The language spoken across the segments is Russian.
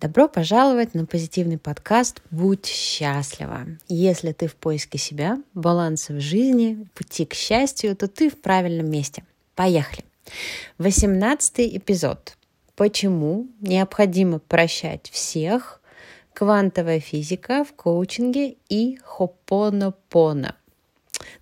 Добро пожаловать на позитивный подкаст «Будь счастлива». Если ты в поиске себя, баланса в жизни, пути к счастью, то ты в правильном месте. Поехали! 18 эпизод. Почему необходимо прощать всех? Квантовая физика в коучинге и хопонопона.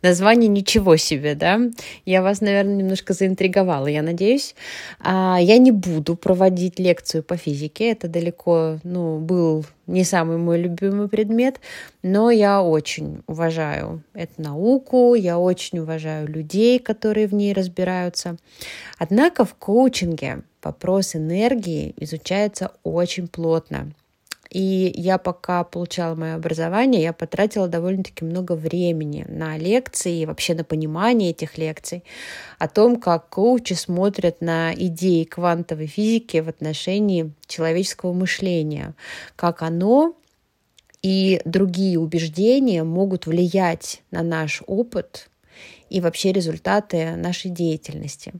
Название ничего себе, да? Я вас, наверное, немножко заинтриговала, я надеюсь. А, я не буду проводить лекцию по физике, это далеко, ну, был не самый мой любимый предмет, но я очень уважаю эту науку, я очень уважаю людей, которые в ней разбираются. Однако в коучинге вопрос энергии изучается очень плотно. И я пока получала мое образование, я потратила довольно-таки много времени на лекции и вообще на понимание этих лекций, о том, как коучи смотрят на идеи квантовой физики в отношении человеческого мышления, как оно и другие убеждения могут влиять на наш опыт и вообще результаты нашей деятельности.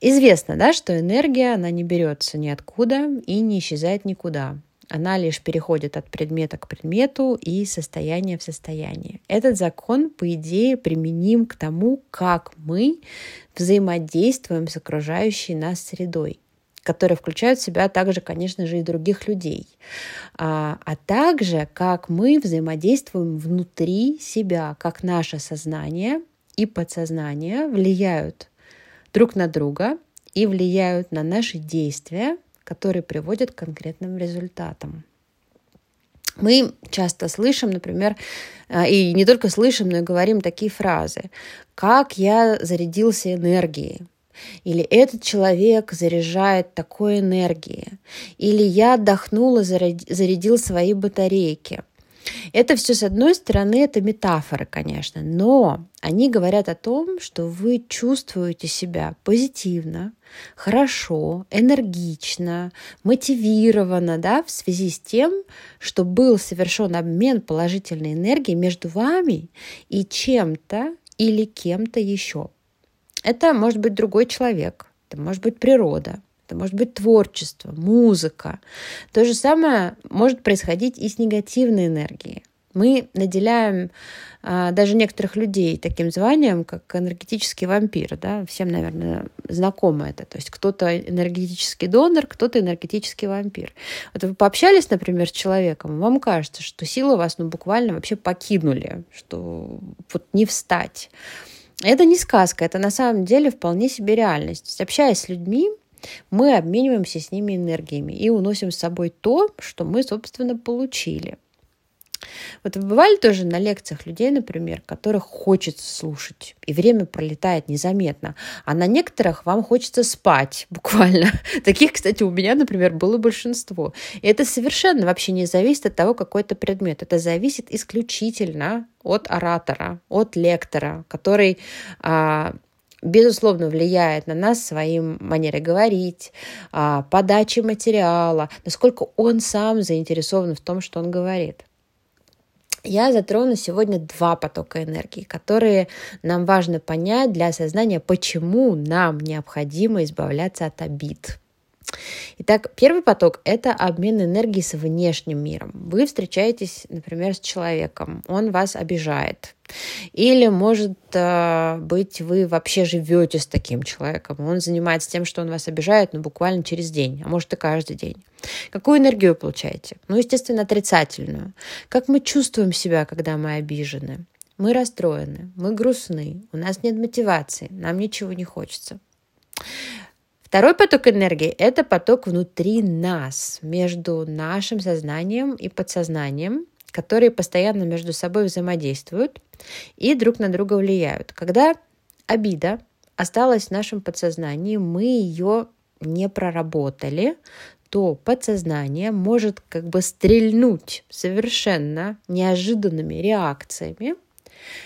Известно, да, что энергия, она не берется ниоткуда и не исчезает никуда. Она лишь переходит от предмета к предмету и состояния в состояние. Этот закон, по идее, применим к тому, как мы взаимодействуем с окружающей нас средой которые включают в себя также, конечно же, и других людей, а, а также как мы взаимодействуем внутри себя, как наше сознание и подсознание влияют друг на друга и влияют на наши действия, которые приводят к конкретным результатам. Мы часто слышим, например, а, и не только слышим, но и говорим такие фразы, как я зарядился энергией, или этот человек заряжает такой энергией, или я отдохнул и зарядил свои батарейки – это все, с одной стороны, это метафоры, конечно, но они говорят о том, что вы чувствуете себя позитивно, хорошо, энергично, мотивированно, да, в связи с тем, что был совершен обмен положительной энергией между вами и чем-то или кем-то еще. Это может быть другой человек, это может быть природа, это может быть творчество, музыка. То же самое может происходить и с негативной энергией. Мы наделяем а, даже некоторых людей таким званием, как энергетический вампир. Да? Всем, наверное, знакомо это. То есть кто-то энергетический донор, кто-то энергетический вампир. Вот вы пообщались, например, с человеком, вам кажется, что силы вас ну, буквально вообще покинули, что вот не встать. Это не сказка, это на самом деле вполне себе реальность. Общаясь с людьми, мы обмениваемся с ними энергиями и уносим с собой то, что мы, собственно, получили. Вот бывали тоже на лекциях людей, например, которых хочется слушать, и время пролетает незаметно, а на некоторых вам хочется спать буквально. Таких, кстати, у меня, например, было большинство. И это совершенно вообще не зависит от того, какой это предмет. Это зависит исключительно от оратора, от лектора, который а, безусловно, влияет на нас своим манерой говорить, а, подачей материала, насколько он сам заинтересован в том, что он говорит. Я затрону сегодня два потока энергии, которые нам важно понять для осознания, почему нам необходимо избавляться от обид. Итак, первый поток – это обмен энергией с внешним миром. Вы встречаетесь, например, с человеком, он вас обижает. Или, может э, быть, вы вообще живете с таким человеком, он занимается тем, что он вас обижает, ну, буквально через день, а может и каждый день. Какую энергию вы получаете? Ну, естественно, отрицательную. Как мы чувствуем себя, когда мы обижены? Мы расстроены, мы грустны, у нас нет мотивации, нам ничего не хочется. Второй поток энергии – это поток внутри нас, между нашим сознанием и подсознанием, которые постоянно между собой взаимодействуют и друг на друга влияют. Когда обида осталась в нашем подсознании, мы ее не проработали, то подсознание может как бы стрельнуть совершенно неожиданными реакциями,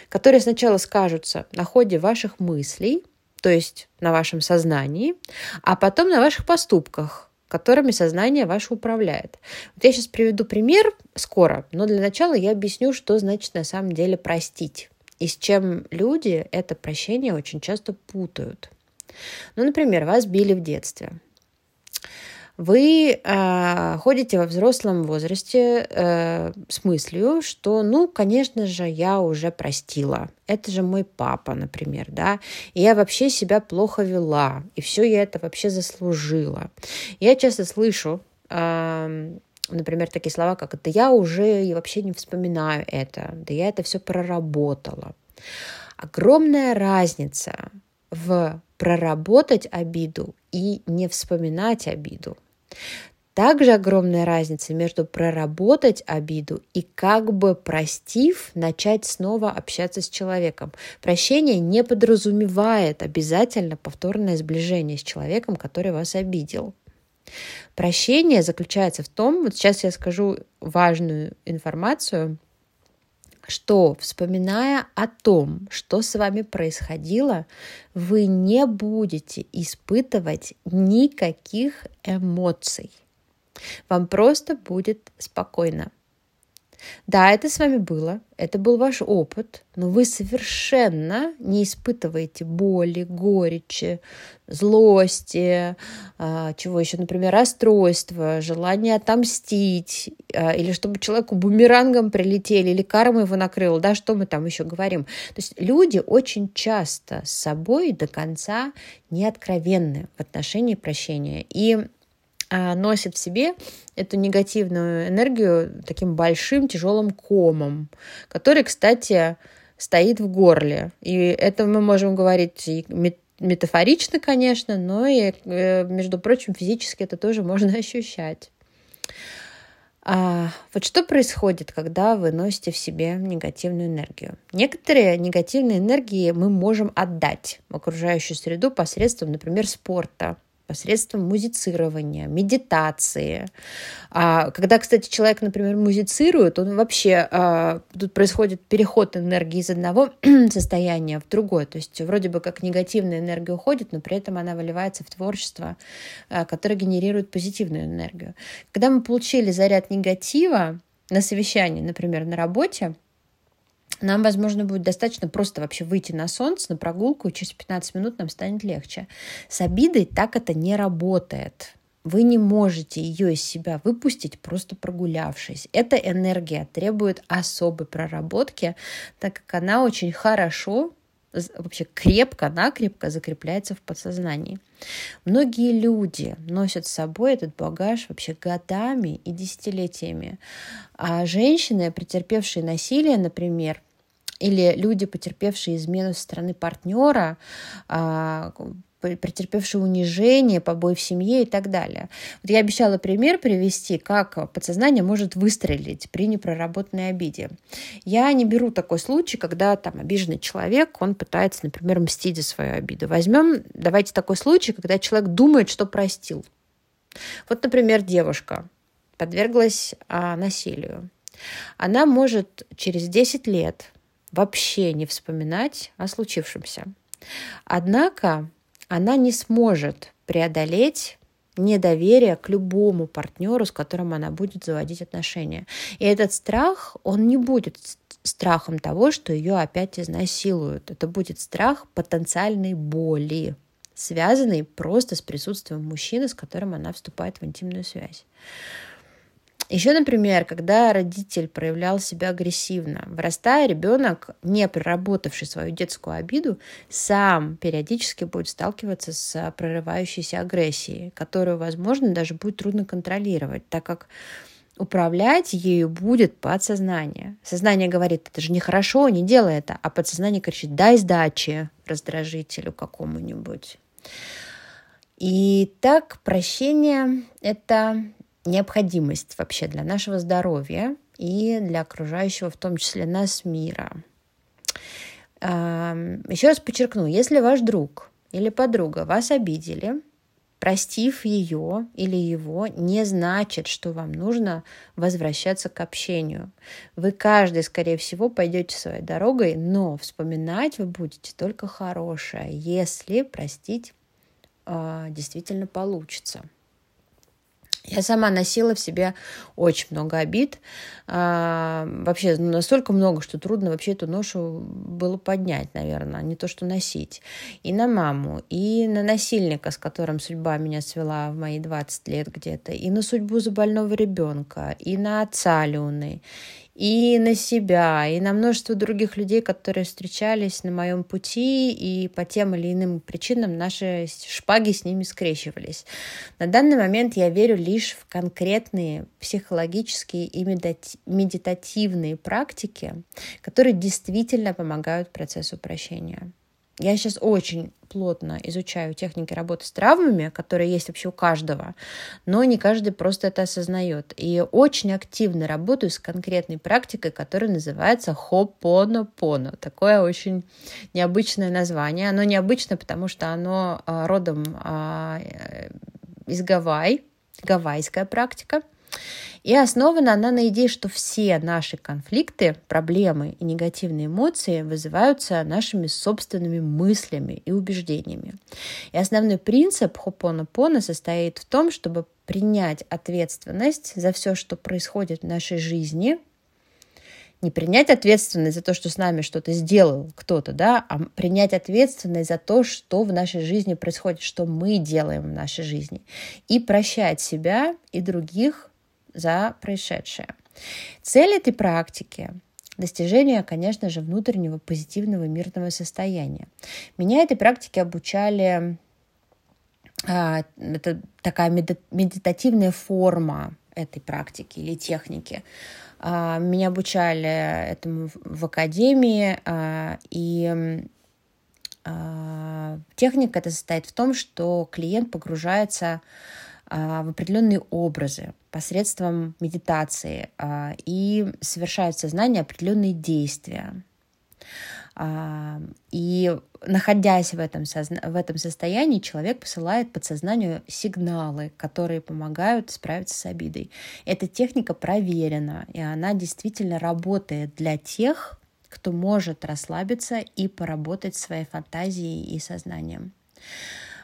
которые сначала скажутся на ходе ваших мыслей, то есть на вашем сознании, а потом на ваших поступках, которыми сознание ваше управляет. Вот я сейчас приведу пример скоро, но для начала я объясню, что значит на самом деле простить и с чем люди это прощение очень часто путают. Ну, например, вас били в детстве. Вы э, ходите во взрослом возрасте э, с мыслью, что, ну, конечно же, я уже простила. Это же мой папа, например, да. И я вообще себя плохо вела. И все я это вообще заслужила. Я часто слышу э, например, такие слова, как «да я уже и вообще не вспоминаю это», «да я это все проработала». Огромная разница в проработать обиду и не вспоминать обиду. Также огромная разница между проработать обиду и как бы простив, начать снова общаться с человеком. Прощение не подразумевает обязательно повторное сближение с человеком, который вас обидел. Прощение заключается в том, вот сейчас я скажу важную информацию, что, вспоминая о том, что с вами происходило, вы не будете испытывать никаких эмоций. Вам просто будет спокойно. Да, это с вами было, это был ваш опыт, но вы совершенно не испытываете боли, горечи, злости, а, чего еще, например, расстройства, желание отомстить, а, или чтобы человеку бумерангом прилетели, или карма его накрыла, да, что мы там еще говорим. То есть люди очень часто с собой до конца не откровенны в отношении прощения. И носит в себе эту негативную энергию таким большим тяжелым комом, который, кстати, стоит в горле. И это мы можем говорить и метафорично, конечно, но и, э, между прочим, физически это тоже можно ощущать. А, вот что происходит, когда вы носите в себе негативную энергию? Некоторые негативные энергии мы можем отдать в окружающую среду посредством, например, спорта, посредством музицирования, медитации. А, когда, кстати, человек, например, музицирует, он вообще, а, тут происходит переход энергии из одного состояния в другое. То есть вроде бы как негативная энергия уходит, но при этом она выливается в творчество, а, которое генерирует позитивную энергию. Когда мы получили заряд негатива на совещании, например, на работе, нам, возможно, будет достаточно просто вообще выйти на солнце, на прогулку, и через 15 минут нам станет легче. С обидой так это не работает. Вы не можете ее из себя выпустить, просто прогулявшись. Эта энергия требует особой проработки, так как она очень хорошо вообще крепко-накрепко закрепляется в подсознании. Многие люди носят с собой этот багаж вообще годами и десятилетиями. А женщины, претерпевшие насилие, например, или люди, потерпевшие измену со стороны партнера, а, претерпевшие унижение, побои в семье и так далее. Вот я обещала пример привести, как подсознание может выстрелить при непроработанной обиде. Я не беру такой случай, когда там обиженный человек, он пытается, например, мстить за свою обиду. Возьмем, давайте такой случай, когда человек думает, что простил. Вот, например, девушка подверглась а, насилию. Она может через 10 лет вообще не вспоминать о случившемся. Однако она не сможет преодолеть недоверие к любому партнеру, с которым она будет заводить отношения. И этот страх, он не будет страхом того, что ее опять изнасилуют. Это будет страх потенциальной боли, связанный просто с присутствием мужчины, с которым она вступает в интимную связь. Еще, например, когда родитель проявлял себя агрессивно, вырастая, ребенок, не проработавший свою детскую обиду, сам периодически будет сталкиваться с прорывающейся агрессией, которую, возможно, даже будет трудно контролировать, так как управлять ею будет подсознание. Сознание говорит, это же нехорошо, не делай это, а подсознание кричит, дай сдачи раздражителю какому-нибудь. И так прощение – это необходимость вообще для нашего здоровья и для окружающего, в том числе нас, мира. Еще раз подчеркну, если ваш друг или подруга вас обидели, простив ее или его, не значит, что вам нужно возвращаться к общению. Вы каждый, скорее всего, пойдете своей дорогой, но вспоминать вы будете только хорошее, если простить а, действительно получится. Я сама носила в себе очень много обид. А, вообще настолько много, что трудно вообще эту ношу было поднять, наверное, не то что носить. И на маму, и на насильника, с которым судьба меня свела в мои 20 лет где-то, и на судьбу забольного ребенка, и на отца Люны, и на себя, и на множество других людей, которые встречались на моем пути, и по тем или иным причинам наши шпаги с ними скрещивались. На данный момент я верю лишь в конкретные психологические и медитативные практики, которые действительно помогают процессу прощения. Я сейчас очень плотно изучаю техники работы с травмами, которые есть вообще у каждого, но не каждый просто это осознает. И очень активно работаю с конкретной практикой, которая называется Хопонопоно. Такое очень необычное название. Оно необычно, потому что оно а, родом а, э, из Гавайи, гавайская практика. И основана она на идее, что все наши конфликты, проблемы и негативные эмоции вызываются нашими собственными мыслями и убеждениями. И основной принцип Хопона-Пона состоит в том, чтобы принять ответственность за все, что происходит в нашей жизни, не принять ответственность за то, что с нами что-то сделал кто-то, да, а принять ответственность за то, что в нашей жизни происходит, что мы делаем в нашей жизни. И прощать себя и других за происшедшее. Цель этой практики достижение, конечно же, внутреннего позитивного мирного состояния. Меня этой практике обучали, а, это такая медитативная форма этой практики или техники. А, меня обучали этому в академии, а, и техника это состоит в том, что клиент погружается определенные образы посредством медитации а, и совершают в сознании определенные действия. А, и находясь в этом, созна... в этом состоянии, человек посылает подсознанию сигналы, которые помогают справиться с обидой. Эта техника проверена, и она действительно работает для тех, кто может расслабиться и поработать своей фантазией и сознанием.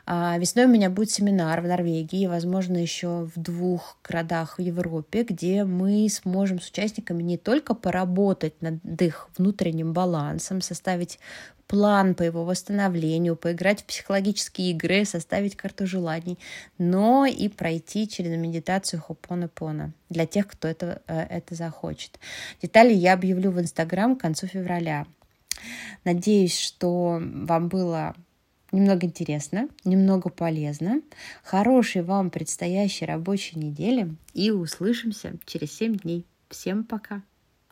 А, весной у меня будет семинар в Норвегии, возможно, еще в двух городах в Европе, где мы сможем с участниками не только поработать над их внутренним балансом, составить план по его восстановлению, поиграть в психологические игры, составить карту желаний, но и пройти через медитацию Хопона-Пона для тех, кто это, э, это захочет. Детали я объявлю в Инстаграм к концу февраля. Надеюсь, что вам было немного интересно, немного полезно. Хорошей вам предстоящей рабочей недели и услышимся через 7 дней. Всем пока!